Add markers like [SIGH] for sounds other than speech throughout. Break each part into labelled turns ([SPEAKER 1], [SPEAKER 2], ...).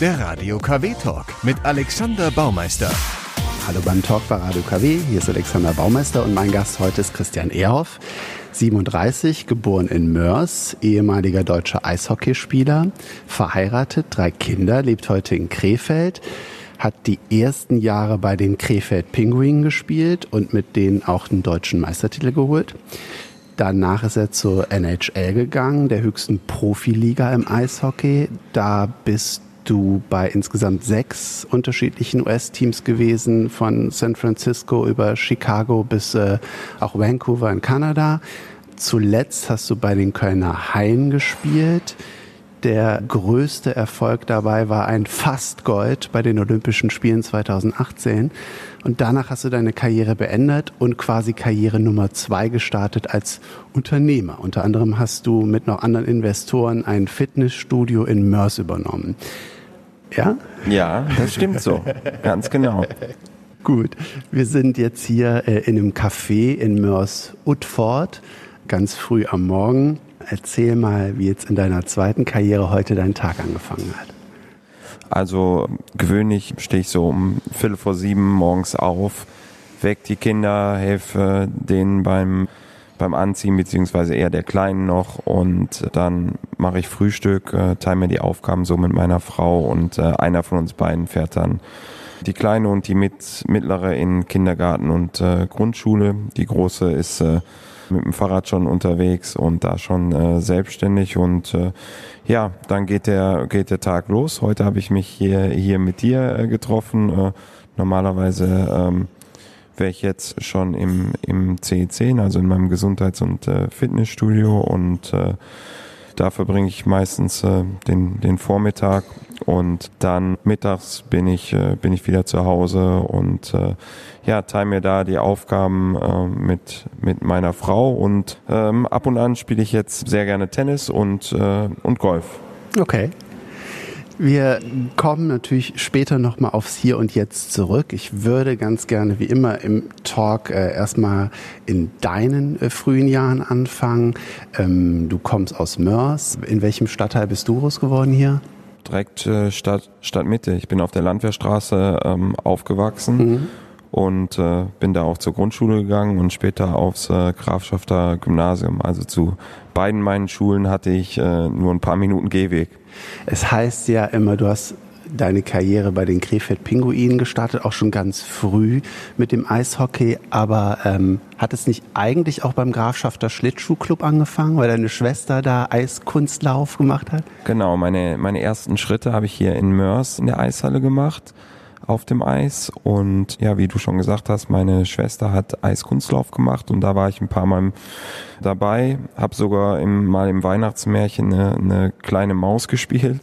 [SPEAKER 1] der Radio KW Talk mit Alexander Baumeister.
[SPEAKER 2] Hallo beim Talk bei Radio KW. Hier ist Alexander Baumeister und mein Gast heute ist Christian Ehrhoff. 37, geboren in Mörs, ehemaliger deutscher Eishockeyspieler, verheiratet, drei Kinder, lebt heute in Krefeld, hat die ersten Jahre bei den Krefeld Pinguinen gespielt und mit denen auch den deutschen Meistertitel geholt. Danach ist er zur NHL gegangen, der höchsten Profiliga im Eishockey. Da bist du bei insgesamt sechs unterschiedlichen US-Teams gewesen, von San Francisco über Chicago bis äh, auch Vancouver in Kanada. Zuletzt hast du bei den Kölner Haien gespielt. Der größte Erfolg dabei war ein Fastgold bei den Olympischen Spielen 2018. Und danach hast du deine Karriere beendet und quasi Karriere Nummer zwei gestartet als Unternehmer. Unter anderem hast du mit noch anderen Investoren ein Fitnessstudio in Mörs übernommen. Ja?
[SPEAKER 3] Ja, das stimmt so. Ganz genau.
[SPEAKER 2] Gut. Wir sind jetzt hier äh, in einem Café in Mörs Utford, ganz früh am Morgen. Erzähl mal, wie jetzt in deiner zweiten Karriere heute dein Tag angefangen hat.
[SPEAKER 3] Also gewöhnlich stehe ich so um Viertel vor sieben morgens auf, weck die Kinder, helfe denen beim beim Anziehen, beziehungsweise eher der Kleinen noch. Und dann mache ich Frühstück, äh, teile mir die Aufgaben so mit meiner Frau und äh, einer von uns beiden fährt dann die Kleine und die mit, mittlere in Kindergarten und äh, Grundschule. Die Große ist äh, mit dem Fahrrad schon unterwegs und da schon äh, selbstständig und äh, ja, dann geht der geht der Tag los. Heute habe ich mich hier hier mit dir äh, getroffen. Äh, normalerweise ähm, wäre ich jetzt schon im im CE10, also in meinem Gesundheits- und äh, Fitnessstudio und äh, da verbringe ich meistens äh, den, den Vormittag und dann mittags bin ich, äh, bin ich wieder zu Hause und äh, ja, teile mir da die Aufgaben äh, mit, mit meiner Frau und ähm, ab und an spiele ich jetzt sehr gerne Tennis und, äh, und Golf.
[SPEAKER 2] Okay. Wir kommen natürlich später nochmal aufs Hier und Jetzt zurück. Ich würde ganz gerne, wie immer im Talk, äh, erstmal in deinen äh, frühen Jahren anfangen. Ähm, du kommst aus Mörs. In welchem Stadtteil bist du groß geworden hier?
[SPEAKER 3] Direkt äh, Stadt, Stadtmitte. Ich bin auf der Landwehrstraße ähm, aufgewachsen. Mhm und äh, bin da auch zur Grundschule gegangen und später aufs äh, Grafschafter Gymnasium. Also zu beiden meinen Schulen hatte ich äh, nur ein paar Minuten Gehweg.
[SPEAKER 2] Es heißt ja immer, du hast deine Karriere bei den Krefeld Pinguinen gestartet, auch schon ganz früh mit dem Eishockey. Aber ähm, hat es nicht eigentlich auch beim Grafschafter Schlittschuhclub angefangen, weil deine Schwester da Eiskunstlauf gemacht hat?
[SPEAKER 3] Genau, meine, meine ersten Schritte habe ich hier in Mörs in der Eishalle gemacht auf dem Eis und ja, wie du schon gesagt hast, meine Schwester hat Eiskunstlauf gemacht und da war ich ein paar Mal dabei, habe sogar im, mal im Weihnachtsmärchen eine, eine kleine Maus gespielt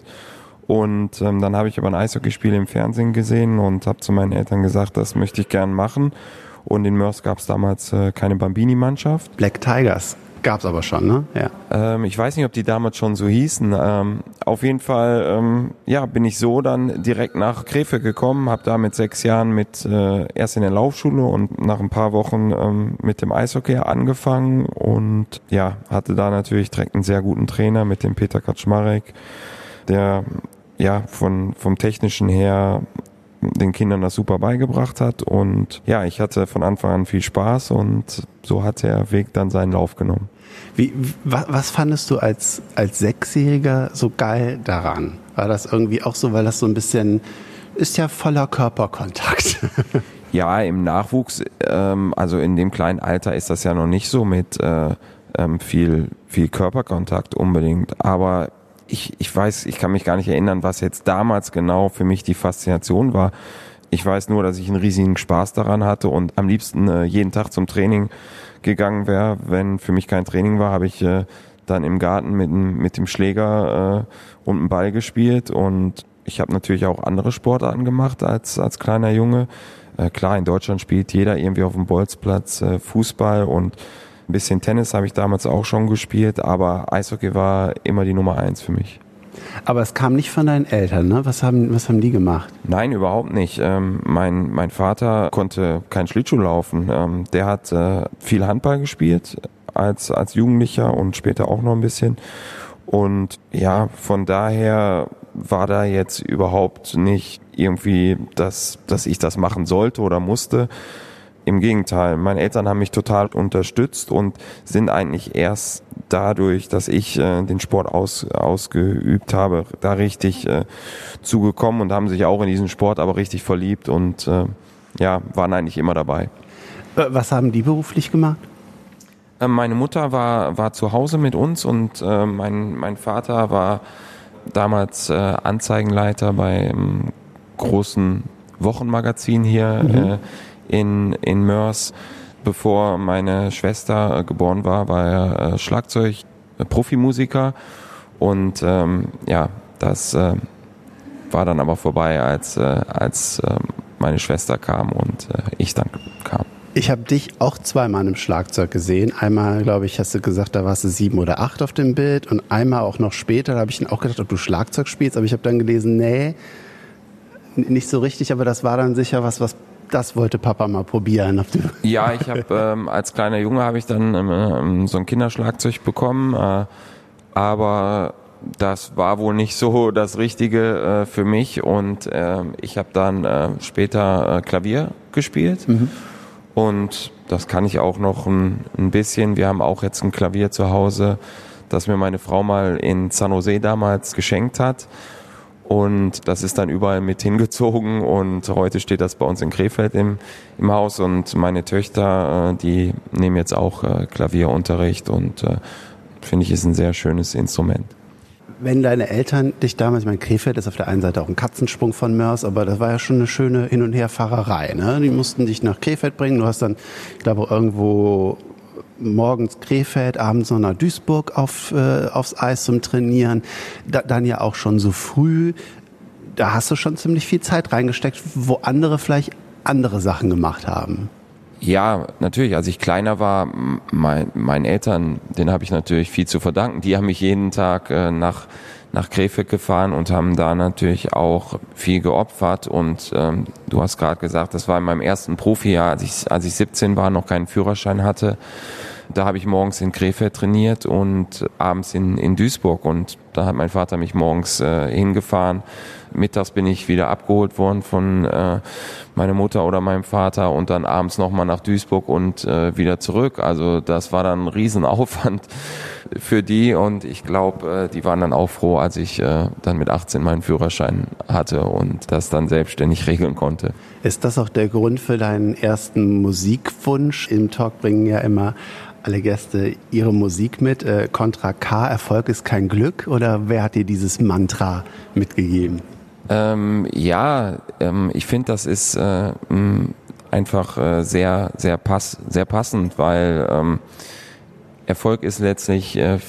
[SPEAKER 3] und ähm, dann habe ich aber ein Eishockeyspiel im Fernsehen gesehen und habe zu meinen Eltern gesagt, das möchte ich gern machen und in Mörs gab es damals äh, keine Bambini-Mannschaft.
[SPEAKER 2] Black Tigers. Gab's aber schon, ne?
[SPEAKER 3] Ja. Ähm, ich weiß nicht, ob die damals schon so hießen. Ähm, auf jeden Fall, ähm, ja, bin ich so dann direkt nach Krefeld gekommen, habe da mit sechs Jahren mit äh, erst in der Laufschule und nach ein paar Wochen ähm, mit dem Eishockey angefangen und ja, hatte da natürlich direkt einen sehr guten Trainer mit dem Peter Kaczmarek, der ja von vom technischen her den Kindern das super beigebracht hat. Und ja, ich hatte von Anfang an viel Spaß und so hat der Weg dann seinen Lauf genommen.
[SPEAKER 2] Wie, was, was fandest du als, als Sechsjähriger so geil daran? War das irgendwie auch so, weil das so ein bisschen, ist ja voller Körperkontakt. [LAUGHS]
[SPEAKER 3] ja, im Nachwuchs, ähm, also in dem kleinen Alter ist das ja noch nicht so mit äh, ähm, viel, viel Körperkontakt unbedingt. Aber ich, ich weiß, ich kann mich gar nicht erinnern, was jetzt damals genau für mich die Faszination war. Ich weiß nur, dass ich einen riesigen Spaß daran hatte und am liebsten äh, jeden Tag zum Training gegangen wäre. Wenn für mich kein Training war, habe ich äh, dann im Garten mit, mit dem Schläger äh, und einem Ball gespielt und ich habe natürlich auch andere Sportarten gemacht als, als kleiner Junge. Äh, klar, in Deutschland spielt jeder irgendwie auf dem Bolzplatz äh, Fußball und ein bisschen Tennis habe ich damals auch schon gespielt, aber Eishockey war immer die Nummer eins für mich.
[SPEAKER 2] Aber es kam nicht von deinen Eltern, ne? Was haben, was haben die gemacht?
[SPEAKER 3] Nein, überhaupt nicht. Ähm, mein, mein Vater konnte kein Schlittschuh laufen. Ähm, der hat äh, viel Handball gespielt als, als Jugendlicher und später auch noch ein bisschen. Und ja, von daher war da jetzt überhaupt nicht irgendwie, dass, dass ich das machen sollte oder musste. Im Gegenteil, meine Eltern haben mich total unterstützt und sind eigentlich erst dadurch, dass ich äh, den Sport aus, ausgeübt habe, da richtig äh, zugekommen und haben sich auch in diesen Sport aber richtig verliebt und äh, ja, waren eigentlich immer dabei.
[SPEAKER 2] Äh, was haben die beruflich gemacht?
[SPEAKER 3] Ähm, meine Mutter war, war zu Hause mit uns und äh, mein, mein Vater war damals äh, Anzeigenleiter bei einem großen Wochenmagazin hier mhm. In, in Mörs. Bevor meine Schwester äh, geboren war, war er äh, Schlagzeug, äh, Profimusiker und ähm, ja, das äh, war dann aber vorbei, als, äh, als äh, meine Schwester kam und ich dann kam.
[SPEAKER 2] Ich habe dich auch zweimal im Schlagzeug gesehen. Einmal, glaube ich, hast du gesagt, da warst du sieben oder acht auf dem Bild und einmal auch noch später, da habe ich auch gedacht, ob du Schlagzeug spielst, aber ich habe dann gelesen, nee, nicht so richtig, aber das war dann sicher was, was das wollte Papa mal probieren.
[SPEAKER 3] Ja, ich habe ähm, als kleiner Junge habe ich dann ähm, so ein Kinderschlagzeug bekommen, äh, aber das war wohl nicht so das Richtige äh, für mich und äh, ich habe dann äh, später äh, Klavier gespielt mhm. und das kann ich auch noch ein, ein, bisschen. Wir haben auch jetzt ein Klavier zu Hause, das mir meine Frau mal in San Jose damals geschenkt hat und das ist dann überall mit hingezogen und heute steht das bei uns in Krefeld im, im Haus und meine Töchter, äh, die nehmen jetzt auch äh, Klavierunterricht und äh, finde ich ist ein sehr schönes Instrument.
[SPEAKER 2] Wenn deine Eltern dich damals, ich meine, Krefeld ist auf der einen Seite auch ein Katzensprung von Mörs, aber das war ja schon eine schöne Hin- und Herfahrerei. Ne? Die mussten dich nach Krefeld bringen. Du hast dann, ich glaube, irgendwo morgens Krefeld, abends noch nach Duisburg auf, äh, aufs Eis zum Trainieren. Da, dann ja auch schon so früh. Da hast du schon ziemlich viel Zeit reingesteckt, wo andere vielleicht andere Sachen gemacht haben.
[SPEAKER 3] Ja, natürlich. Als ich kleiner war, mein, meinen Eltern, denen habe ich natürlich viel zu verdanken. Die haben mich jeden Tag äh, nach nach Krefeld gefahren und haben da natürlich auch viel geopfert. Und ähm, du hast gerade gesagt, das war in meinem ersten Profijahr, als ich, als ich 17 war, noch keinen Führerschein hatte. Da habe ich morgens in Krefeld trainiert und abends in, in Duisburg. Und da hat mein Vater mich morgens äh, hingefahren. Mittags bin ich wieder abgeholt worden von äh, meiner Mutter oder meinem Vater und dann abends nochmal nach Duisburg und äh, wieder zurück. Also das war dann ein Riesenaufwand für die und ich glaube, äh, die waren dann auch froh, als ich äh, dann mit 18 meinen Führerschein hatte und das dann selbstständig [LAUGHS] regeln konnte.
[SPEAKER 2] Ist das auch der Grund für deinen ersten Musikwunsch? Im Talk bringen ja immer alle Gäste ihre Musik mit. Äh, Contra K, Erfolg ist kein Glück oder wer hat dir dieses Mantra mitgegeben?
[SPEAKER 3] Ähm, ja, ähm, ich finde, das ist äh, einfach äh, sehr, sehr, pass sehr passend, weil ähm, Erfolg ist letztlich äh,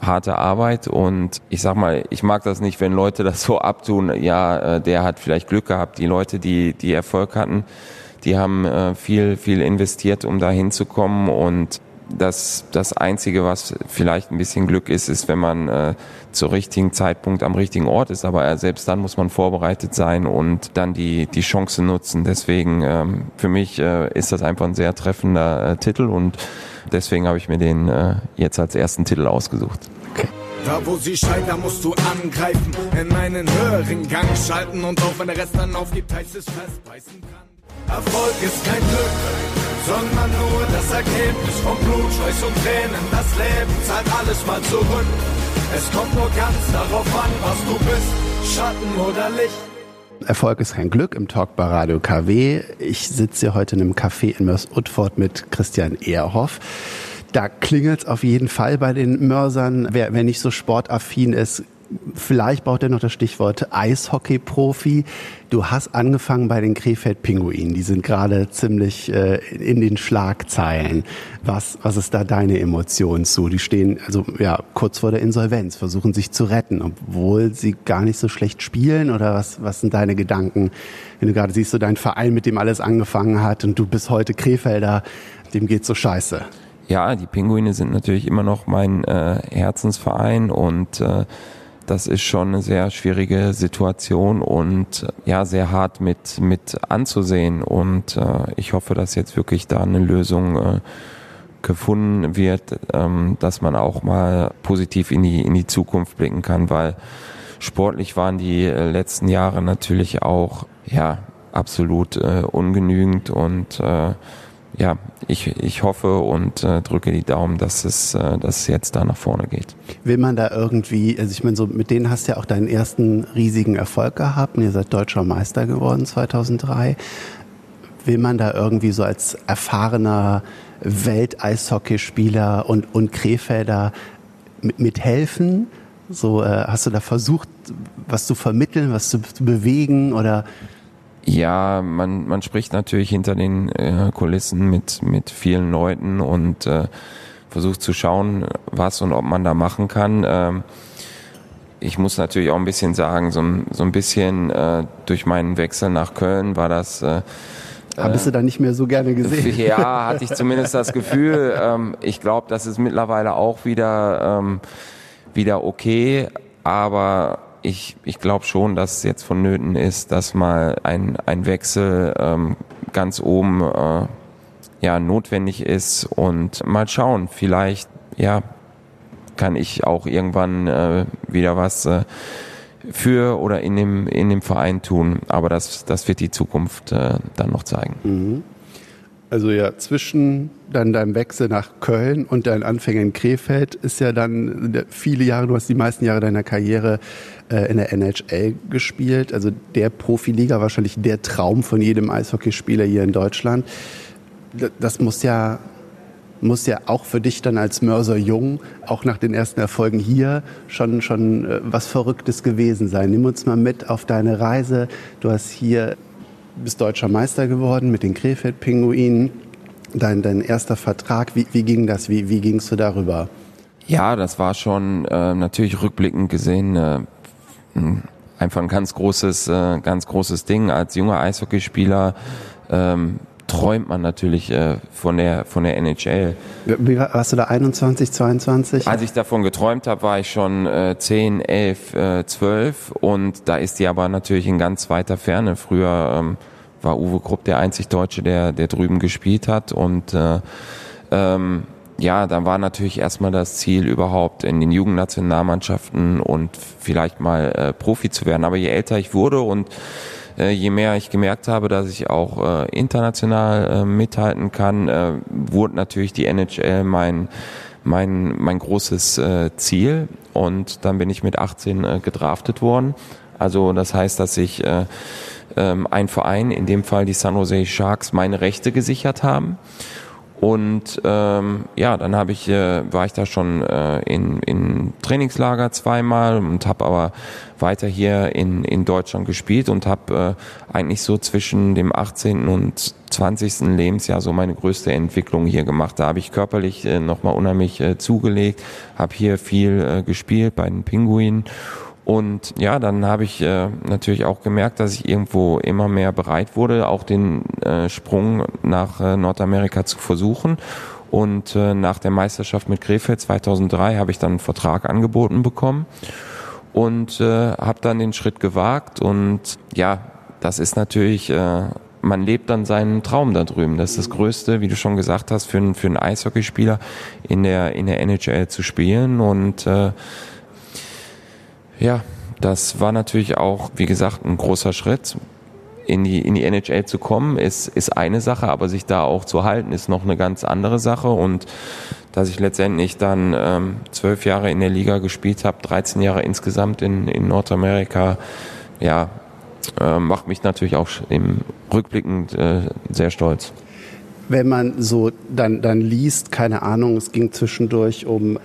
[SPEAKER 3] harte Arbeit und ich sag mal, ich mag das nicht, wenn Leute das so abtun, ja, äh, der hat vielleicht Glück gehabt. Die Leute, die, die Erfolg hatten, die haben äh, viel, viel investiert, um da hinzukommen und das, das Einzige, was vielleicht ein bisschen Glück ist, ist, wenn man äh, zur richtigen Zeitpunkt am richtigen Ort ist. Aber äh, selbst dann muss man vorbereitet sein und dann die, die Chance nutzen. Deswegen ähm, für mich äh, ist das einfach ein sehr treffender äh, Titel und deswegen habe ich mir den äh, jetzt als ersten Titel ausgesucht.
[SPEAKER 4] Okay. Da wo sie scheitern, musst du angreifen, in einen höheren Gang schalten und auch wenn der Rest dann aufgibt, heißt es festbeißen kann. Erfolg ist kein Glück, sondern nur das Ergebnis von Blut, Schweiß und Tränen. Das Leben zahlt alles mal zurück. Es kommt nur ganz darauf an, was du bist, Schatten oder Licht.
[SPEAKER 2] Erfolg ist kein Glück im Talk bei Radio KW. Ich sitze hier heute in einem Café in Mörs-Utford mit Christian Ehrhoff. Da klingelt es auf jeden Fall bei den Mörsern. Wer, wer nicht so sportaffin ist, vielleicht braucht er noch das Stichwort Eishockey-Profi. Du hast angefangen bei den Krefeld-Pinguinen. Die sind gerade ziemlich äh, in den Schlagzeilen. Was, was ist da deine Emotion zu? Die stehen also ja kurz vor der Insolvenz, versuchen sich zu retten, obwohl sie gar nicht so schlecht spielen. Oder was, was sind deine Gedanken, wenn du gerade siehst, so dein Verein, mit dem alles angefangen hat und du bist heute Krefelder, dem geht's so scheiße.
[SPEAKER 3] Ja, die Pinguine sind natürlich immer noch mein äh, Herzensverein und äh, das ist schon eine sehr schwierige Situation und ja, sehr hart mit, mit anzusehen. Und äh, ich hoffe, dass jetzt wirklich da eine Lösung äh, gefunden wird, ähm, dass man auch mal positiv in die, in die Zukunft blicken kann, weil sportlich waren die äh, letzten Jahre natürlich auch ja absolut äh, ungenügend und äh, ja, ich, ich hoffe und äh, drücke die Daumen, dass es, äh, dass es jetzt da nach vorne geht.
[SPEAKER 2] Will man da irgendwie, also ich meine, so mit denen hast du ja auch deinen ersten riesigen Erfolg gehabt und ihr seid deutscher Meister geworden 2003. Will man da irgendwie so als erfahrener Welt-Eishockeyspieler und, und Krefelder mithelfen? So, äh, hast du da versucht, was zu vermitteln, was zu, zu bewegen oder
[SPEAKER 3] ja, man, man spricht natürlich hinter den äh, Kulissen mit, mit vielen Leuten und äh, versucht zu schauen, was und ob man da machen kann. Ähm, ich muss natürlich auch ein bisschen sagen, so, so ein bisschen äh, durch meinen Wechsel nach Köln war das. Äh,
[SPEAKER 2] bist du da nicht mehr so gerne gesehen? [LAUGHS]
[SPEAKER 3] Ja, hatte ich zumindest das Gefühl. Ähm, ich glaube, das ist mittlerweile auch wieder, ähm, wieder okay, aber ich, ich glaube schon, dass es jetzt vonnöten ist, dass mal ein, ein Wechsel ähm, ganz oben äh, ja, notwendig ist und mal schauen, vielleicht ja, kann ich auch irgendwann äh, wieder was äh, für oder in dem, in dem Verein tun. Aber das, das wird die Zukunft äh, dann noch zeigen.
[SPEAKER 2] Mhm. Also ja, zwischen dann deinem Wechsel nach Köln und deinen Anfängen in Krefeld ist ja dann viele Jahre, du hast die meisten Jahre deiner Karriere äh, in der NHL gespielt. Also der Profiliga, wahrscheinlich der Traum von jedem Eishockeyspieler hier in Deutschland. Das muss ja, muss ja auch für dich dann als Mörser Jung, auch nach den ersten Erfolgen hier, schon, schon äh, was Verrücktes gewesen sein. Nimm uns mal mit auf deine Reise. Du hast hier bist deutscher Meister geworden mit den Krefeld-Pinguinen. Dein, dein erster Vertrag, wie, wie ging das? Wie, wie gingst du darüber?
[SPEAKER 3] Ja, das war schon äh, natürlich rückblickend gesehen äh, einfach ein ganz großes, äh, ganz großes Ding. Als junger Eishockeyspieler ähm, träumt man natürlich äh, von der von der NHL.
[SPEAKER 2] Wie warst du da 21, 22?
[SPEAKER 3] Als ich davon geträumt habe, war ich schon äh, 10, 11, äh, 12 und da ist die aber natürlich in ganz weiter Ferne. Früher ähm, war Uwe Krupp der einzig Deutsche, der der drüben gespielt hat und äh, ähm, ja, dann war natürlich erstmal das Ziel, überhaupt in den Jugendnationalmannschaften und vielleicht mal äh, Profi zu werden. Aber je älter ich wurde und je mehr ich gemerkt habe, dass ich auch äh, international äh, mithalten kann, äh, wurde natürlich die NHL mein mein mein großes äh, Ziel und dann bin ich mit 18 äh, gedraftet worden. Also das heißt, dass ich äh, ähm, ein Verein, in dem Fall die San Jose Sharks, meine Rechte gesichert haben und ähm, ja, dann habe ich, äh, war ich da schon äh, in, in Trainingslager zweimal und habe aber weiter hier in, in Deutschland gespielt und habe äh, eigentlich so zwischen dem 18. und 20. Lebensjahr so meine größte Entwicklung hier gemacht. Da habe ich körperlich äh, nochmal unheimlich äh, zugelegt, habe hier viel äh, gespielt bei den Pinguinen und ja, dann habe ich äh, natürlich auch gemerkt, dass ich irgendwo immer mehr bereit wurde, auch den äh, Sprung nach äh, Nordamerika zu versuchen. Und äh, nach der Meisterschaft mit Krefeld 2003 habe ich dann einen Vertrag angeboten bekommen und äh, habe dann den Schritt gewagt. Und ja, das ist natürlich, äh, man lebt dann seinen Traum da drüben. Das ist das Größte, wie du schon gesagt hast, für, einen für einen Eishockeyspieler in der, in der NHL zu spielen. Und äh, ja, das war natürlich auch, wie gesagt, ein großer Schritt. In die, in die NHL zu kommen, ist, ist eine Sache, aber sich da auch zu halten, ist noch eine ganz andere Sache. Und dass ich letztendlich dann ähm, zwölf Jahre in der Liga gespielt habe, 13 Jahre insgesamt in, in Nordamerika, ja, äh, macht mich natürlich auch im Rückblickend äh, sehr stolz
[SPEAKER 2] wenn man so dann, dann liest, keine Ahnung, es ging zwischendurch um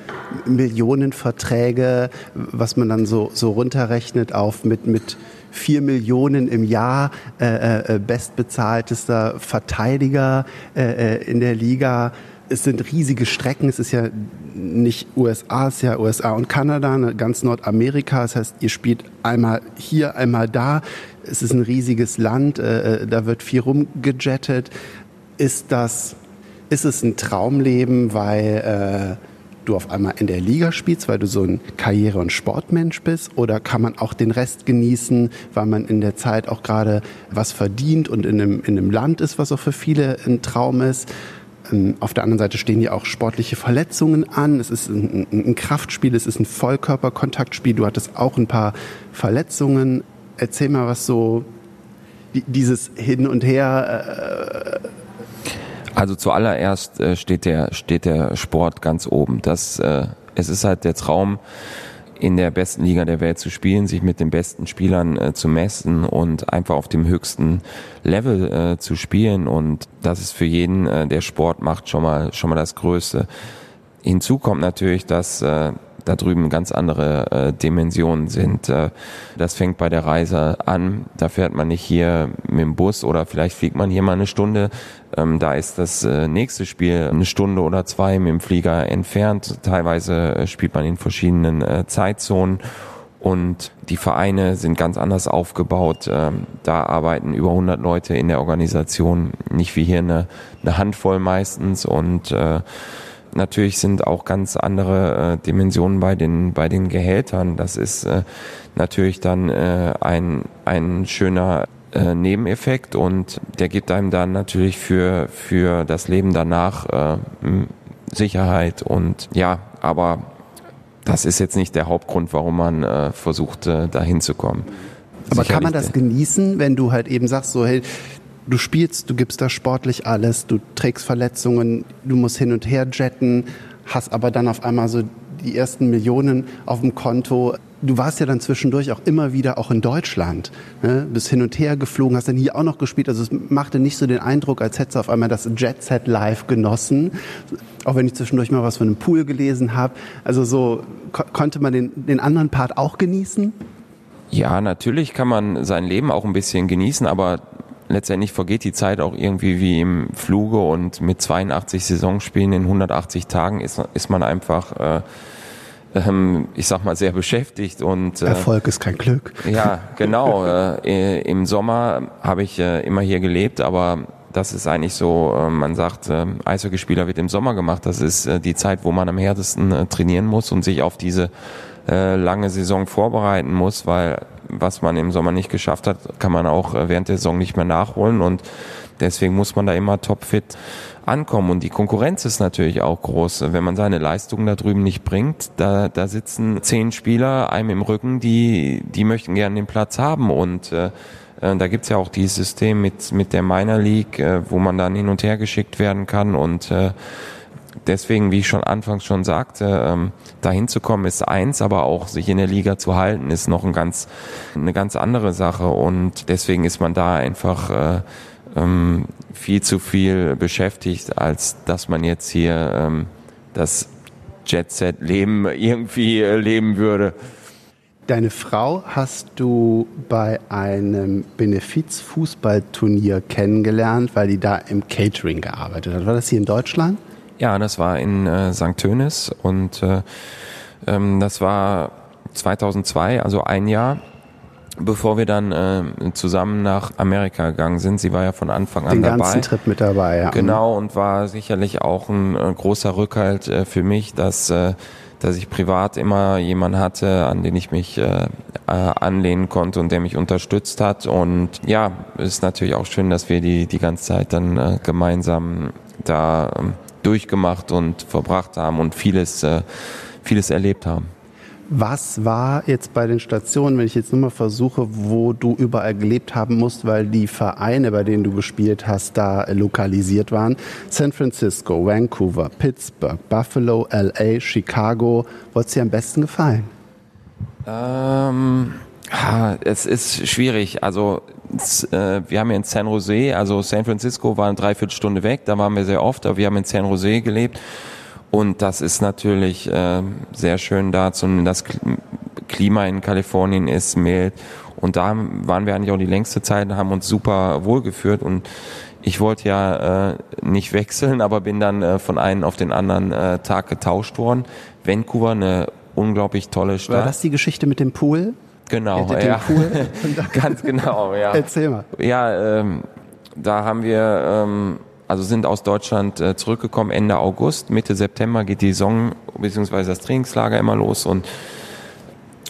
[SPEAKER 2] Millionenverträge, was man dann so, so runterrechnet auf mit, mit vier Millionen im Jahr, äh, äh, bestbezahltester Verteidiger äh, äh in der Liga. Es sind riesige Strecken, es ist ja nicht USA, es ist ja USA und Kanada, ne, ganz Nordamerika. Das heißt, ihr spielt einmal hier, einmal da. Es ist ein riesiges Land, äh, äh da wird viel rumgejettet ist das, ist es ein Traumleben, weil äh, du auf einmal in der Liga spielst, weil du so ein Karriere- und Sportmensch bist? Oder kann man auch den Rest genießen, weil man in der Zeit auch gerade was verdient und in einem, in einem Land ist, was auch für viele ein Traum ist? ähm, auf der anderen Seite stehen ja auch sportliche Verletzungen an. Es ist ein, ein Kraftspiel, es ist ein Vollkörperkontaktspiel. Du hattest auch ein paar Verletzungen. Erzähl mal, was so dieses Hin und Her.
[SPEAKER 3] Also zuallererst äh, steht der steht der Sport ganz oben. Das äh, es ist halt der Traum in der besten Liga der Welt zu spielen, sich mit den besten Spielern äh, zu messen und einfach auf dem höchsten Level äh, zu spielen. Und das ist für jeden, äh, der Sport macht, schon mal, schon mal das Größte. Hinzu kommt natürlich, dass äh, da drüben ganz andere äh, Dimensionen sind. Äh, das fängt bei der Reise an. Da fährt man nicht hier mit dem Bus oder vielleicht fliegt man hier mal eine Stunde. Ähm, da ist das äh, nächste Spiel eine Stunde oder zwei mit dem Flieger entfernt. Teilweise äh, spielt man in verschiedenen äh, Zeitzonen und die Vereine sind ganz anders aufgebaut. Ähm, da arbeiten über 100 Leute in der Organisation, nicht wie hier eine, eine Handvoll meistens und äh, Natürlich sind auch ganz andere äh, Dimensionen bei den bei den Gehältern. Das ist äh, natürlich dann äh, ein ein schöner äh, Nebeneffekt und der gibt einem dann natürlich für für das Leben danach äh, Sicherheit und ja, aber das ist jetzt nicht der Hauptgrund, warum man äh, versucht, äh, dahin zu kommen.
[SPEAKER 2] Aber kann man das genießen, wenn du halt eben sagst, so, hey, du spielst, du gibst da sportlich alles, du trägst Verletzungen, du musst hin und her jetten, hast aber dann auf einmal so die ersten Millionen auf dem Konto. Du warst ja dann zwischendurch auch immer wieder auch in Deutschland, ne? bist hin und her geflogen, hast dann hier auch noch gespielt. Also es machte nicht so den Eindruck, als hättest du auf einmal das Jet Set live genossen. Auch wenn ich zwischendurch mal was von einem Pool gelesen habe. Also so ko konnte man den, den anderen Part auch genießen?
[SPEAKER 3] Ja, natürlich kann man sein Leben auch ein bisschen genießen, aber letztendlich vergeht die Zeit auch irgendwie wie im Fluge und mit 82 Saisonspielen in 180 Tagen ist, ist man einfach, äh, ähm, ich sag mal, sehr beschäftigt und
[SPEAKER 2] äh, Erfolg ist kein Glück.
[SPEAKER 3] Ja, [LAUGHS] genau. äh, Im Sommer habe ich äh, immer hier gelebt, aber das ist eigentlich so, äh, man sagt, äh, Eishockeyspieler wird im Sommer gemacht. Das ist äh, die Zeit, wo man am härtesten äh, trainieren muss und sich auf diese äh, lange Saison vorbereiten muss, weil was man im Sommer nicht geschafft hat, kann man auch äh, während der Saison nicht mehr nachholen. Und deswegen muss man da immer topfit ankommen. Und die Konkurrenz ist natürlich auch groß. Wenn man seine Leistungen da drüben nicht bringt, da, da sitzen zehn Spieler einem im Rücken, die, die möchten gerne den Platz haben. Und äh, äh da gibt's ja auch dieses System mit, mit der Minor League, äh, wo man dann hin und her geschickt werden kann. Und äh, deswegen, wie ich schon anfangs schon sagte, ähm, dahin zu kommen ist eins, aber auch sich in der Liga zu halten ist noch ein ganz, eine ganz andere Sache und deswegen ist man da einfach äh, ähm, viel zu viel beschäftigt, als dass man jetzt hier ähm, das Jet-Set-Leben [LAUGHS] irgendwie äh, leben würde.
[SPEAKER 2] Deine Frau hast du bei einem Benefiz-Fußballturnier kennengelernt, weil die da im Catering gearbeitet hat. War das hier in Deutschland?
[SPEAKER 3] Ja, das war in äh, St. Tönis und äh, ähm, das war 2002, also ein Jahr bevor wir dann äh, zusammen nach Amerika gegangen sind. Sie war ja von Anfang an
[SPEAKER 2] Den
[SPEAKER 3] dabei. Den
[SPEAKER 2] ganzen Trip mit dabei, ja.
[SPEAKER 3] Genau, und war sicherlich auch ein äh, großer Rückhalt äh, für mich, dass, äh, dass ich privat immer jemanden hatte, an den ich mich äh, äh, anlehnen konnte und der mich unterstützt hat. Und ja, ist natürlich auch schön, dass wir die, die ganze Zeit dann äh, gemeinsam da äh, durchgemacht und verbracht haben und vieles, äh, vieles erlebt haben.
[SPEAKER 2] Was war jetzt bei den Stationen, wenn ich jetzt nur mal versuche, wo du überall gelebt haben musst, weil die Vereine, bei denen du gespielt hast, da lokalisiert waren? San Francisco, Vancouver, Pittsburgh, Buffalo, LA, Chicago. Wo hat es dir am besten gefallen?
[SPEAKER 3] Ähm, es ist schwierig. Also wir haben ja in San Jose, also San Francisco war eine Dreiviertelstunde weg, da waren wir sehr oft, aber wir haben in San Jose gelebt. Und das ist natürlich äh, sehr schön da. Das Klima in Kalifornien ist mild. Und da waren wir eigentlich auch die längste Zeit, haben uns super wohlgeführt. Und ich wollte ja äh, nicht [LAUGHS] wechseln, aber bin dann äh, von einem auf den anderen äh, Tag getauscht worden. Vancouver, eine unglaublich tolle Stadt.
[SPEAKER 2] War das die Geschichte mit dem Pool?
[SPEAKER 3] Genau, ja. Pool? [LAUGHS] Ganz genau, ja.
[SPEAKER 2] Erzähl mal.
[SPEAKER 3] Ja, ähm, da haben wir, ähm, also sind aus Deutschland äh, zurückgekommen Ende August, Mitte September geht die Saison bzw. das Trainingslager immer los und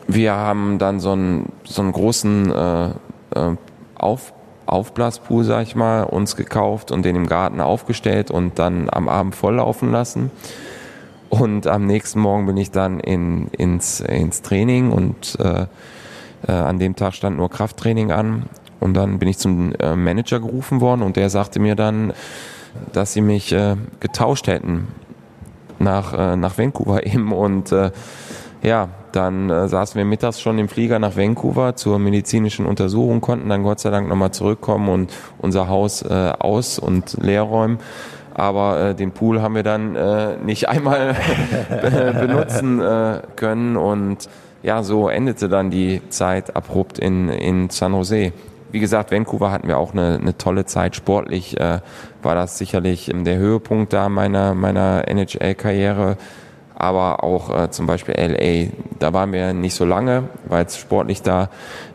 [SPEAKER 3] wir haben dann so einen, so einen großen äh, äh, Auf, Aufblaspool, sag ich mal, uns gekauft und den im Garten aufgestellt und dann am Abend volllaufen lassen. Und am nächsten Morgen bin ich dann in, ins, ins Training und äh, äh, an dem Tag stand nur Krafttraining an. Und dann bin ich zum äh, Manager gerufen worden und der sagte mir dann, dass sie mich äh, getauscht hätten nach, äh, nach Vancouver [LAUGHS] eben. Und äh, ja, dann äh, saßen wir mittags schon im Flieger nach Vancouver zur medizinischen Untersuchung, konnten dann Gott sei Dank nochmal zurückkommen und unser Haus äh, aus- und leer räumen. Aber äh, den Pool haben wir dann äh, nicht einmal [LAUGHS] benutzen äh, können und ja, so endete dann die Zeit abrupt in, in San Jose. Wie gesagt, Vancouver hatten wir auch eine, eine tolle Zeit. Sportlich äh, war das sicherlich der Höhepunkt da meiner, meiner NHL-Karriere aber auch äh, zum Beispiel LA. Da waren wir nicht so lange, weil es sportlich da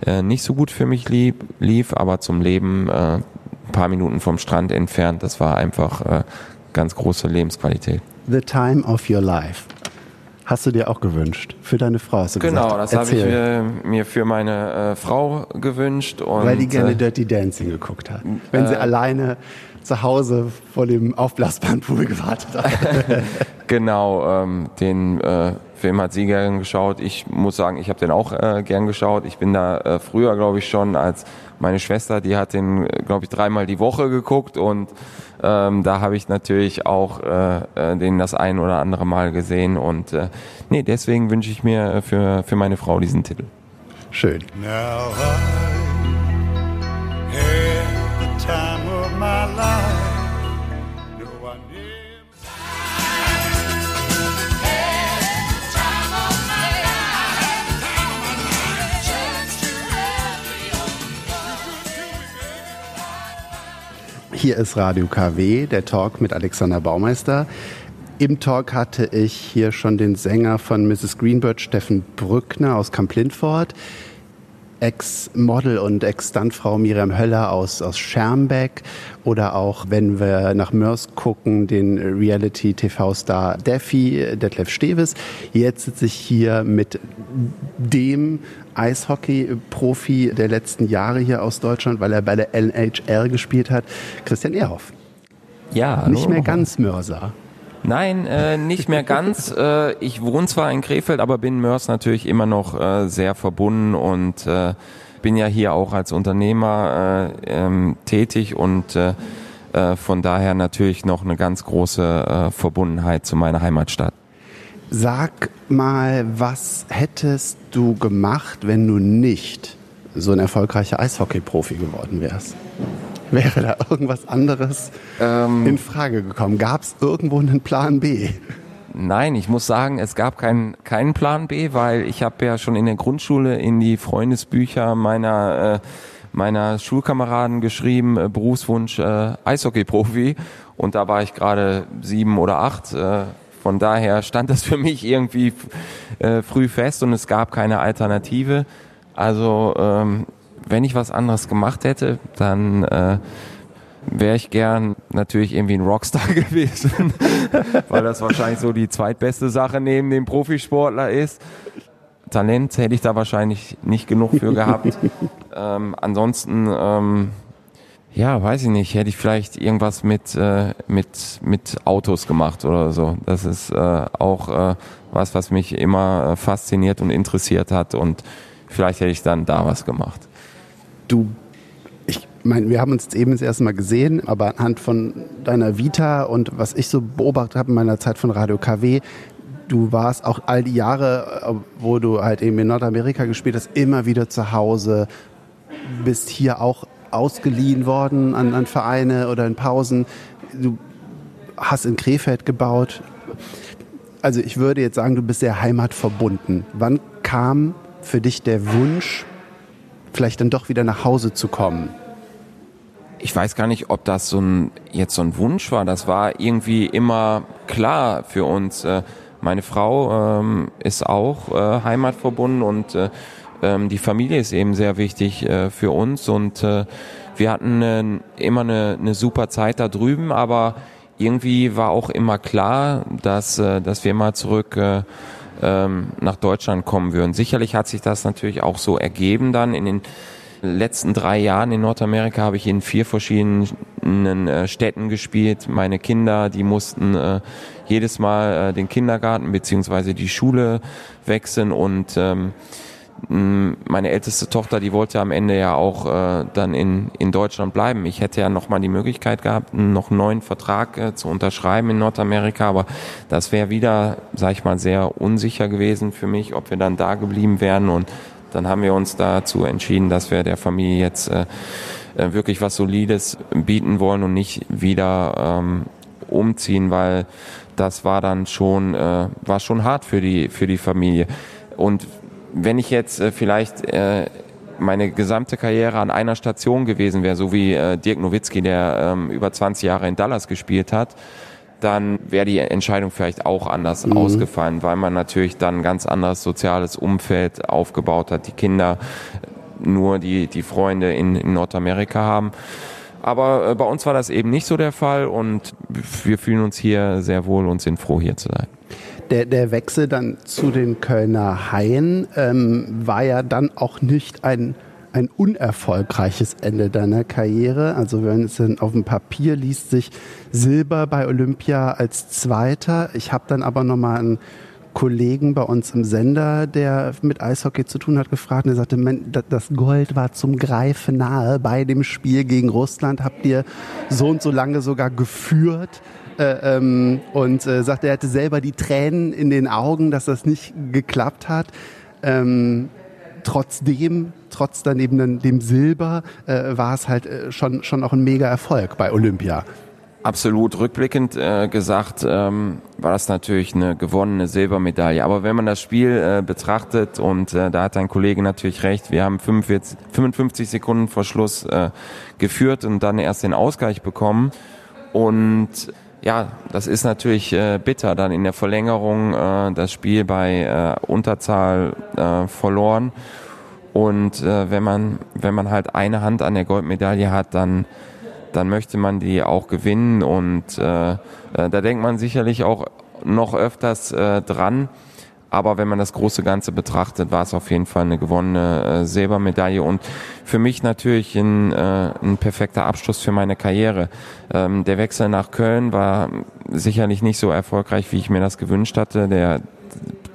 [SPEAKER 3] äh, nicht so gut für mich lieb, lief, aber zum Leben äh, ein paar Minuten vom Strand entfernt, das war einfach äh, ganz große Lebensqualität.
[SPEAKER 2] The time of your life. Hast du dir auch gewünscht? Für deine Frau hast du
[SPEAKER 3] genau,
[SPEAKER 2] gesagt.
[SPEAKER 3] das habe ich mir, mir, für meine äh, Frau gewünscht. Und,
[SPEAKER 2] Weil die gerne äh, Dirty Dancing geguckt hat. Wenn sie äh, alleine zu Hause vor dem aufblasbaren Pool gewartet hat. [LAUGHS]
[SPEAKER 3] genau, ähm, den äh, Film hat sie gern geschaut. Ich muss sagen, ich habe den auch äh, gern geschaut. Ich bin da äh, früher, glaube ich, schon als meine Schwester, die hat den, glaube ich, dreimal die Woche geguckt und ähm, da habe ich natürlich auch äh, äh, den das ein oder andere Mal gesehen und äh, nee, deswegen wünsche ich mir für, für meine Frau diesen Titel.
[SPEAKER 2] Schön. Now Hier ist Radio KW, der Talk mit Alexander Baumeister. Im Talk hatte ich hier schon den Sänger von Mrs. Greenbird, Steffen Brückner aus Camp Lindfort, Ex-Model und Ex-Stuntfrau Miriam Höller aus, aus Schermbeck oder auch, wenn wir nach Mörs gucken, den Reality-TV-Star Defi, Detlef Steves. Jetzt sitze ich hier mit dem Eishockey-Profi der letzten Jahre hier aus Deutschland, weil er bei der NHL gespielt hat, Christian Ehrhoff.
[SPEAKER 3] Ja,
[SPEAKER 2] hallo. Nicht mehr ganz Mörser.
[SPEAKER 3] Nein, äh, nicht mehr ganz. [LAUGHS] äh, ich wohne zwar in Krefeld, aber bin Mörs natürlich immer noch äh, sehr verbunden und äh, bin ja hier auch als Unternehmer äh, ähm, tätig und äh, äh, von daher natürlich noch eine ganz große äh, Verbundenheit zu meiner Heimatstadt.
[SPEAKER 2] Sag mal, was hättest du gemacht, wenn du nicht so ein erfolgreicher Eishockey-Profi geworden wärst? Wäre da irgendwas anderes ähm, in Frage gekommen? Gab es irgendwo einen Plan B?
[SPEAKER 3] Nein, ich muss sagen, es gab keinen keinen Plan B, weil ich habe ja schon in der Grundschule in die Freundesbücher meiner äh, meiner Schulkameraden geschrieben, äh, Berufswunsch äh, Eishockey-Profi und da war ich gerade sieben oder acht. Äh, von daher stand das für mich irgendwie äh, früh fest und es gab keine Alternative. Also ähm, wenn ich was anderes gemacht hätte, dann äh, wäre ich gern natürlich irgendwie ein Rockstar [LAUGHS] gewesen, weil das wahrscheinlich so die zweitbeste Sache neben dem Profisportler ist. Talent hätte ich da wahrscheinlich nicht genug für gehabt. [LAUGHS] ähm, ansonsten, ähm, ja, weiß ich nicht, hätte ich vielleicht irgendwas mit, äh, mit, mit Autos gemacht oder so. Das ist äh, auch äh, was, was mich immer äh, fasziniert und interessiert hat und vielleicht hätte ich dann da was gemacht.
[SPEAKER 2] Du, ich meine, wir haben uns jetzt eben das erste Mal gesehen, aber anhand von deiner Vita und was ich so beobachtet habe in meiner Zeit von Radio KW, du warst auch all die Jahre, wo du halt eben in Nordamerika gespielt hast, immer wieder zu Hause, bist hier auch ausgeliehen worden an, an Vereine oder in Pausen. Du hast in Krefeld gebaut. Also ich würde jetzt sagen, du bist sehr heimatverbunden. Wann kam für dich der Wunsch, vielleicht dann doch wieder nach Hause zu kommen?
[SPEAKER 3] Ich weiß gar nicht, ob das so ein, jetzt so ein Wunsch war. Das war irgendwie immer klar für uns. Äh, meine Frau ähm, ist auch äh, heimatverbunden und äh, ähm, die Familie ist eben sehr wichtig äh, für uns und äh, wir hatten äh, immer eine, eine super Zeit da drüben, aber irgendwie war auch immer klar, dass, äh, dass wir mal zurück äh, ähm, nach Deutschland kommen würden. Sicherlich hat sich das natürlich auch so ergeben dann in den letzten drei Jahren in Nordamerika habe ich in vier verschiedenen äh, Städten gespielt. Meine Kinder, die mussten äh, jedes Mal äh, den Kindergarten beziehungsweise die Schule wechseln und ähm, meine älteste Tochter, die wollte am Ende ja auch äh, dann in, in Deutschland bleiben. Ich hätte ja nochmal die Möglichkeit gehabt, noch einen neuen Vertrag äh, zu unterschreiben in Nordamerika, aber das wäre wieder, sag ich mal, sehr unsicher gewesen für mich, ob wir dann da geblieben wären und dann haben wir uns dazu entschieden, dass wir der Familie jetzt äh, äh, wirklich was Solides bieten wollen und nicht wieder ähm, umziehen, weil das war dann schon äh, war schon hart für die für die Familie. Und wenn ich jetzt äh, vielleicht äh, meine gesamte Karriere an einer Station gewesen wäre, so wie äh, Dirk Nowitzki, der ähm, über 20 Jahre in Dallas gespielt hat, dann wäre die Entscheidung vielleicht auch anders mhm. ausgefallen, weil man natürlich dann ein ganz anderes soziales Umfeld aufgebaut hat, die Kinder nur die, die Freunde in, in Nordamerika haben. Aber äh, bei uns war das eben nicht so der Fall und wir fühlen uns hier sehr wohl und sind froh, hier zu sein.
[SPEAKER 2] Der, der Wechsel dann zu den Kölner Haien ähm, war ja dann auch nicht ein ein unerfolgreiches Ende deiner Karriere. Also wenn es dann auf dem Papier liest sich Silber bei Olympia als Zweiter. Ich habe dann aber nochmal einen Kollegen bei uns im Sender, der mit Eishockey zu tun hat, gefragt und er sagte, das Gold war zum Greifen nahe bei dem Spiel gegen Russland. Habt ihr so und so lange sogar geführt? Äh, ähm, und äh, sagte, er hatte selber die Tränen in den Augen, dass das nicht geklappt hat. Ähm, trotzdem, trotz daneben dem Silber, äh, war es halt äh, schon, schon auch ein mega Erfolg bei Olympia.
[SPEAKER 3] Absolut. Rückblickend äh, gesagt ähm, war das natürlich eine gewonnene Silbermedaille. Aber wenn man das Spiel äh, betrachtet und äh, da hat ein Kollege natürlich recht, wir haben 45, 55 Sekunden vor Schluss äh, geführt und dann erst den Ausgleich bekommen. Und ja, das ist natürlich äh, bitter, dann in der Verlängerung äh, das Spiel bei äh, Unterzahl äh, verloren. Und äh, wenn man wenn man halt eine Hand an der Goldmedaille hat, dann dann möchte man die auch gewinnen und äh, äh, da denkt man sicherlich auch noch öfters äh, dran. Aber wenn man das große Ganze betrachtet, war es auf jeden Fall eine gewonnene äh, Silbermedaille und für mich natürlich ein, äh, ein perfekter Abschluss für meine Karriere. Ähm, der Wechsel nach Köln war sicherlich nicht so erfolgreich, wie ich mir das gewünscht hatte. Der,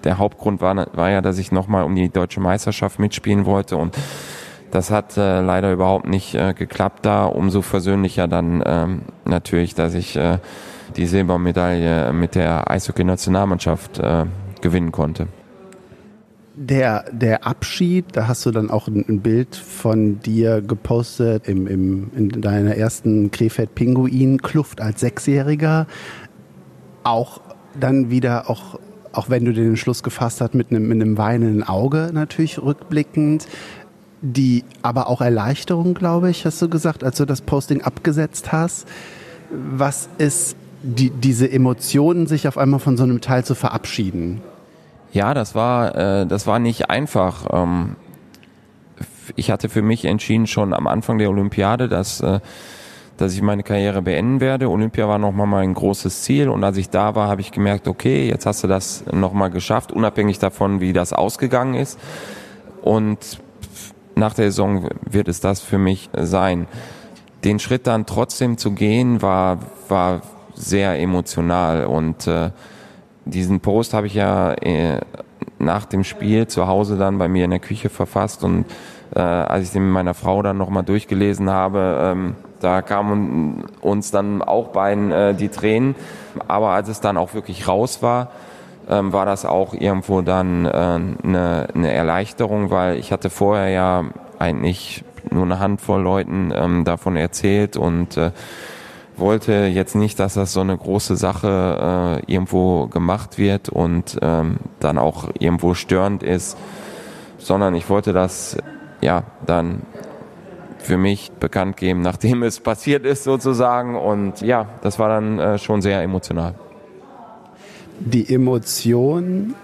[SPEAKER 3] der Hauptgrund war, war ja, dass ich nochmal um die deutsche Meisterschaft mitspielen wollte und das hat äh, leider überhaupt nicht äh, geklappt da. Umso versöhnlicher dann ähm, natürlich, dass ich äh, die Silbermedaille mit der Eishockey-Nationalmannschaft äh, gewinnen konnte.
[SPEAKER 2] Der, der Abschied, da hast du dann auch ein, Bild von dir gepostet im, im, in deiner ersten Krefeld-Pinguin-Kluft als Sechsjähriger. Auch dann wieder, auch, auch wenn du den Schluss gefasst hast, mit einem, mit einem weinenden Auge natürlich rückblickend. Die, aber auch Erleichterung, glaube ich, hast du gesagt, als du das Posting abgesetzt hast. Was ist die, diese Emotionen, sich auf einmal von so einem Teil zu verabschieden?
[SPEAKER 3] Ja, das war, äh, das war nicht einfach. Ähm, ich hatte für mich entschieden schon am Anfang der Olympiade, dass, äh, dass ich meine Karriere beenden werde. Olympia war nochmal mein großes Ziel und als ich da war, habe ich gemerkt, okay, jetzt hast du das nochmal geschafft, unabhängig davon, wie das ausgegangen ist. Und nach der Saison wird es das für mich sein. Den Schritt dann trotzdem zu gehen, war, war sehr emotional und äh, diesen Post habe ich ja äh, nach dem Spiel zu Hause dann bei mir in der Küche verfasst und äh, als ich den mit meiner Frau dann nochmal durchgelesen habe, ähm, da kamen uns dann auch beiden äh, die Tränen. Aber als es dann auch wirklich raus war, ähm, war das auch irgendwo dann äh, eine, eine Erleichterung, weil ich hatte vorher ja eigentlich nur eine Handvoll Leuten ähm, davon erzählt und äh, wollte jetzt nicht, dass das so eine große Sache äh, irgendwo gemacht wird und ähm, dann auch irgendwo störend ist, sondern ich wollte das ja dann für mich bekannt geben, nachdem [LAUGHS] es passiert ist sozusagen und ja, das war dann äh, schon sehr emotional.
[SPEAKER 2] Die Emotion,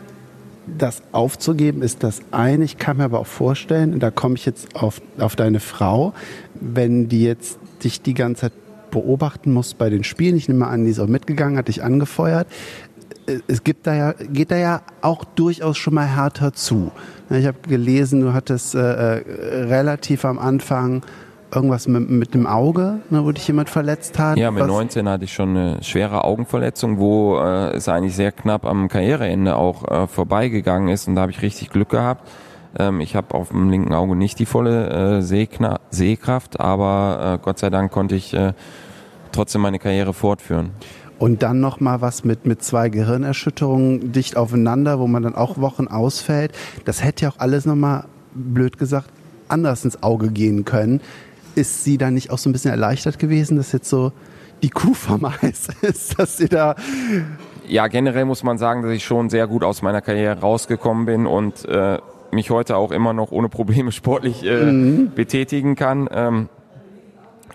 [SPEAKER 2] das aufzugeben, ist das eine. Ich kann mir aber auch vorstellen, da komme ich jetzt auf, auf deine Frau, wenn die jetzt dich die ganze Zeit beobachten muss bei den Spielen. Ich nehme an, die ist auch mitgegangen, hat dich angefeuert. es gibt da ja, geht da ja auch durchaus schon mal härter zu. Ich habe gelesen, du hattest äh, äh, relativ am Anfang irgendwas mit, mit dem Auge, ne, wo dich jemand verletzt hat.
[SPEAKER 3] Ja, mit Was? 19 hatte ich schon eine schwere Augenverletzung, wo äh, es eigentlich sehr knapp am Karriereende auch äh, vorbeigegangen ist und da habe ich richtig Glück gehabt. Ähm, ich habe auf dem linken Auge nicht die volle äh, Sehkraft, aber äh, Gott sei Dank konnte ich äh, trotzdem meine Karriere fortführen.
[SPEAKER 2] Und dann noch mal was mit, mit zwei Gehirnerschütterungen dicht aufeinander, wo man dann auch Wochen ausfällt. Das hätte ja auch alles noch mal, blöd gesagt, anders ins Auge gehen können. Ist sie da nicht auch so ein bisschen erleichtert gewesen, dass jetzt so die Kuh vom Eis [LAUGHS] ist, dass sie da...
[SPEAKER 3] Ja, generell muss man sagen, dass ich schon sehr gut aus meiner Karriere rausgekommen bin und äh, mich heute auch immer noch ohne Probleme [LAUGHS] sportlich äh, mhm. betätigen kann. Ähm,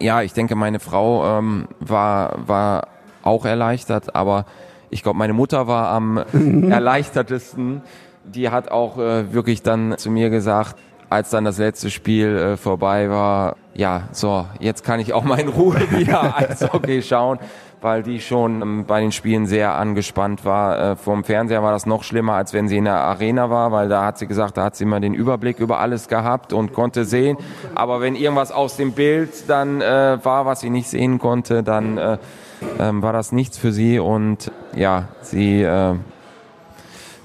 [SPEAKER 3] ja, ich denke, meine Frau ähm, war, war auch erleichtert, aber ich glaube, meine Mutter war am [LAUGHS] erleichtertesten. Die hat auch äh, wirklich dann zu mir gesagt, als dann das letzte Spiel äh, vorbei war, ja, so, jetzt kann ich auch mal in Ruhe [LAUGHS] wieder Eishockey schauen weil die schon ähm, bei den Spielen sehr angespannt war. Äh, vom Fernseher war das noch schlimmer, als wenn sie in der Arena war, weil da hat sie gesagt, da hat sie immer den Überblick über alles gehabt und konnte sehen. Aber wenn irgendwas aus dem Bild dann äh, war, was sie nicht sehen konnte, dann äh, ähm, war das nichts für sie und ja, sie äh,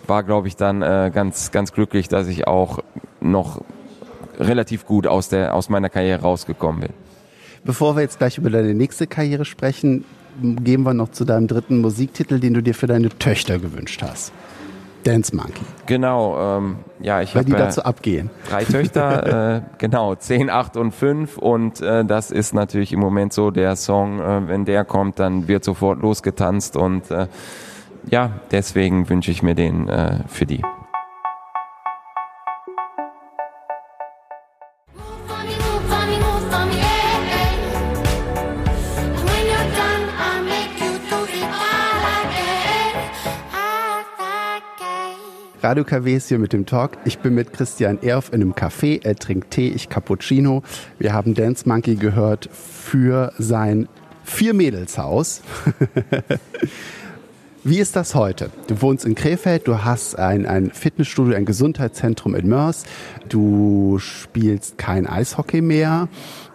[SPEAKER 3] war, glaube ich, dann äh, ganz, ganz glücklich, dass ich auch noch relativ gut aus, der, aus meiner Karriere rausgekommen bin.
[SPEAKER 2] Bevor wir jetzt gleich über deine nächste Karriere sprechen, gehen wir noch zu deinem dritten Musiktitel, den du dir für deine Töchter gewünscht hast. Dance Monkey.
[SPEAKER 3] Genau, ähm, ja, ich habe
[SPEAKER 2] die dazu abgehen.
[SPEAKER 3] drei Töchter, [LAUGHS] äh, genau, 10, 8 und 5 und äh, das ist natürlich im Moment so der Song, äh, wenn der kommt, dann wird sofort losgetanzt und äh, ja, deswegen wünsche ich mir den äh, für die.
[SPEAKER 2] Radio KW ist hier mit dem Talk. Ich bin mit Christian Erf in einem Café. Er trinkt Tee, ich Cappuccino. Wir haben Dance Monkey gehört für sein Vier-Mädels-Haus. [LAUGHS] Wie ist das heute? Du wohnst in Krefeld, du hast ein, ein Fitnessstudio, ein Gesundheitszentrum in Mörs, du spielst kein Eishockey mehr,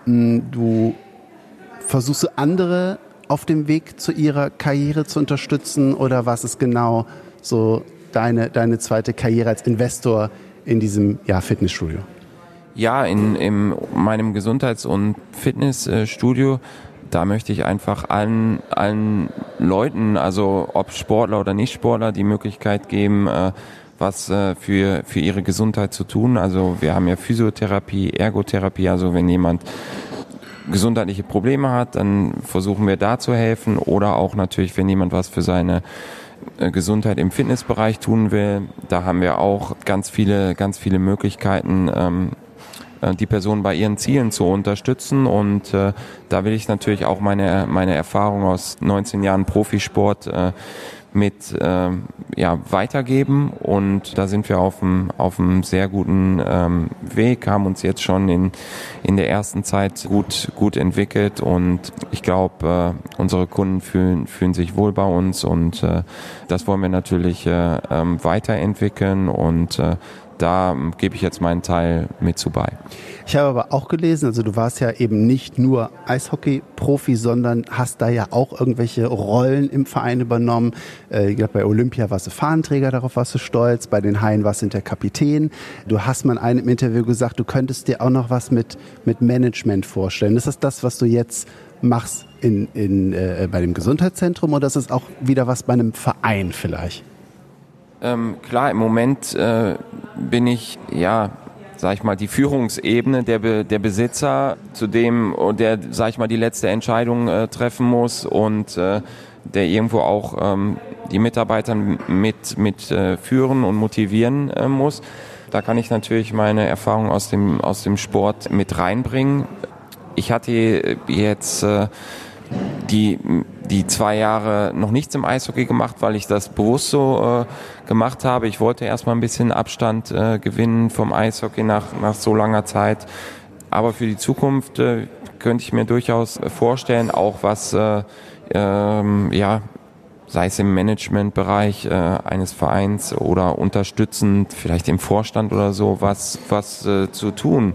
[SPEAKER 2] hm, du versuchst andere auf dem Weg zu ihrer Karriere zu unterstützen oder was ist genau so deine, deine zweite Karriere als Investor in diesem ja, Fitnessstudio?
[SPEAKER 3] Ja, in, in meinem Gesundheits- und Fitnessstudio, da möchte ich einfach allen, allen Leuten, also ob Sportler oder Nicht-Sportler, die Möglichkeit geben, äh, was äh, für, für ihre Gesundheit zu tun. Also wir haben ja Physiotherapie, Ergotherapie, also wenn jemand gesundheitliche Probleme hat, dann versuchen wir da zu helfen oder auch natürlich, wenn jemand was für seine Gesundheit im Fitnessbereich tun will, da haben wir auch ganz viele, ganz viele Möglichkeiten, ähm, äh, die Person bei ihren Zielen zu unterstützen. Und äh, da will ich natürlich auch meine, meine Erfahrung aus 19 Jahren Profisport äh, mit äh, ja, weitergeben. Und da sind wir auf einem auf einem sehr guten ähm, Weg, haben uns jetzt schon in, in der ersten Zeit gut, gut entwickelt. Und ich glaube, äh, unsere Kunden fühlen, fühlen sich wohl bei uns. Und äh, das wollen wir natürlich äh, ähm, weiterentwickeln. Und äh, da gebe ich jetzt meinen Teil mit zu bei.
[SPEAKER 2] Ich habe aber auch gelesen, also du warst ja eben nicht nur Eishockey-Profi, sondern hast da ja auch irgendwelche Rollen im Verein übernommen. Äh, ich glaube, bei Olympia warst du Fahnenträger, darauf warst du stolz. Bei den Haien warst du der Kapitän. Du hast mal in einem Interview gesagt, du könntest dir auch noch was mit, mit Management vorstellen. Ist das das, was du jetzt machst in, in, äh, bei dem Gesundheitszentrum oder ist es auch wieder was bei einem Verein vielleicht?
[SPEAKER 3] Ähm, klar, im Moment äh, bin ich, ja, sag ich mal, die Führungsebene der, Be der Besitzer, zu dem, der, sag ich mal, die letzte Entscheidung äh, treffen muss und äh, der irgendwo auch ähm, die Mitarbeiter mit, mit äh, führen und motivieren äh, muss. Da kann ich natürlich meine Erfahrung aus dem, aus dem Sport mit reinbringen. Ich hatte jetzt äh, die, die zwei Jahre noch nichts im Eishockey gemacht, weil ich das bewusst so äh, gemacht habe. Ich wollte erstmal ein bisschen Abstand äh, gewinnen vom Eishockey nach, nach so langer Zeit. Aber für die Zukunft äh, könnte ich mir durchaus vorstellen, auch was äh, ähm, ja, sei es im Managementbereich äh, eines Vereins oder unterstützend, vielleicht im Vorstand oder so, was, was äh, zu tun.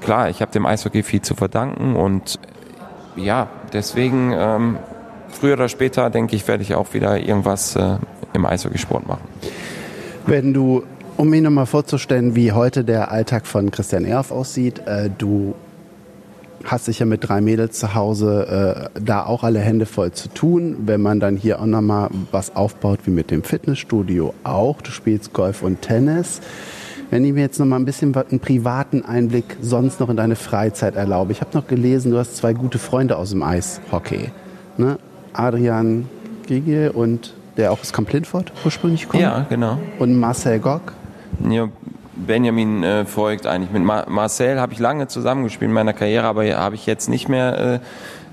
[SPEAKER 3] Klar, ich habe dem Eishockey viel zu verdanken und ja, deswegen ähm, früher oder später, denke ich, werde ich auch wieder irgendwas äh, im Eishockeysport machen.
[SPEAKER 2] Wenn du, um mir nochmal vorzustellen, wie heute der Alltag von Christian Erf aussieht, äh, du hast sicher mit drei Mädels zu Hause äh, da auch alle Hände voll zu tun. Wenn man dann hier auch nochmal was aufbaut, wie mit dem Fitnessstudio auch. Du spielst Golf und Tennis. Wenn ich mir jetzt nochmal ein bisschen einen privaten Einblick sonst noch in deine Freizeit erlaube. Ich habe noch gelesen, du hast zwei gute Freunde aus dem Eishockey. Ne? Adrian Giege und der auch aus Kamp Lindfort ursprünglich kommt.
[SPEAKER 3] Ja, genau.
[SPEAKER 2] Und Marcel Gock.
[SPEAKER 3] Ja, Benjamin äh, folgt eigentlich. Mit Mar Marcel habe ich lange zusammengespielt in meiner Karriere, aber habe ich jetzt nicht mehr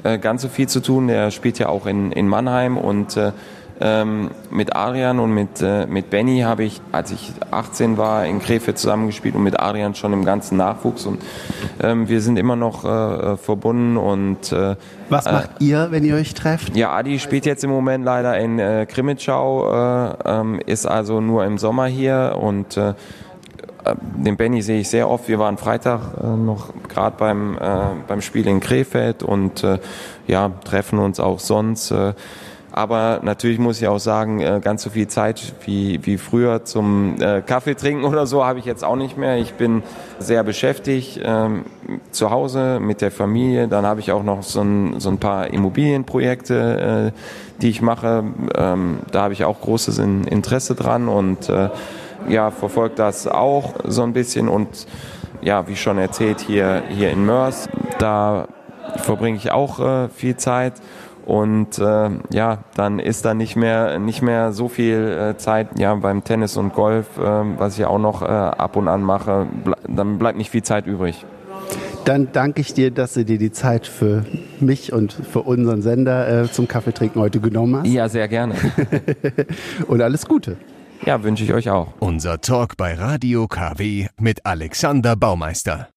[SPEAKER 3] äh, äh, ganz so viel zu tun. Der spielt ja auch in, in Mannheim und äh, ähm, mit Adrian und mit, äh, mit Benny habe ich, als ich 18 war, in Krefeld zusammengespielt und mit Adrian schon im ganzen Nachwuchs. Und ähm, wir sind immer noch äh, verbunden. Und äh,
[SPEAKER 2] Was macht ihr, wenn ihr euch trefft?
[SPEAKER 3] Ja, Adi spielt jetzt im Moment leider in äh, Krimitschau, äh, ähm, ist also nur im Sommer hier und äh, den Benny sehe ich sehr oft. Wir waren Freitag äh, noch gerade beim, äh, beim Spiel in Krefeld und äh, ja, treffen uns auch sonst. Aber natürlich muss ich auch sagen, äh, ganz so viel Zeit wie, wie früher zum äh, Kaffee trinken [LAUGHS] oder so habe ich jetzt auch nicht mehr. Ich bin sehr beschäftigt ähm, zu Hause mit der Familie. Dann habe ich auch noch so ein, so ein paar Immobilienprojekte, äh, die ich mache. Ähm, da habe ich auch großes Interesse dran und ja, verfolgt das auch so ein bisschen und ja, wie schon erzählt, hier, hier in Mörs, da verbringe ich auch viel Zeit und äh, ja, dann ist da nicht mehr nicht mehr so viel äh, Zeit ja beim Tennis und Golf, äh, was ich auch noch äh, ab und an mache, ble dann bleibt nicht viel Zeit übrig.
[SPEAKER 2] Dann danke ich dir, dass du dir die Zeit für mich und für unseren Sender äh, zum Kaffeetrinken heute genommen hast.
[SPEAKER 3] Ja, sehr gerne. [LAUGHS]
[SPEAKER 2] und alles Gute.
[SPEAKER 3] Ja, wünsche ich euch auch.
[SPEAKER 1] Unser Talk bei Radio KW mit Alexander Baumeister.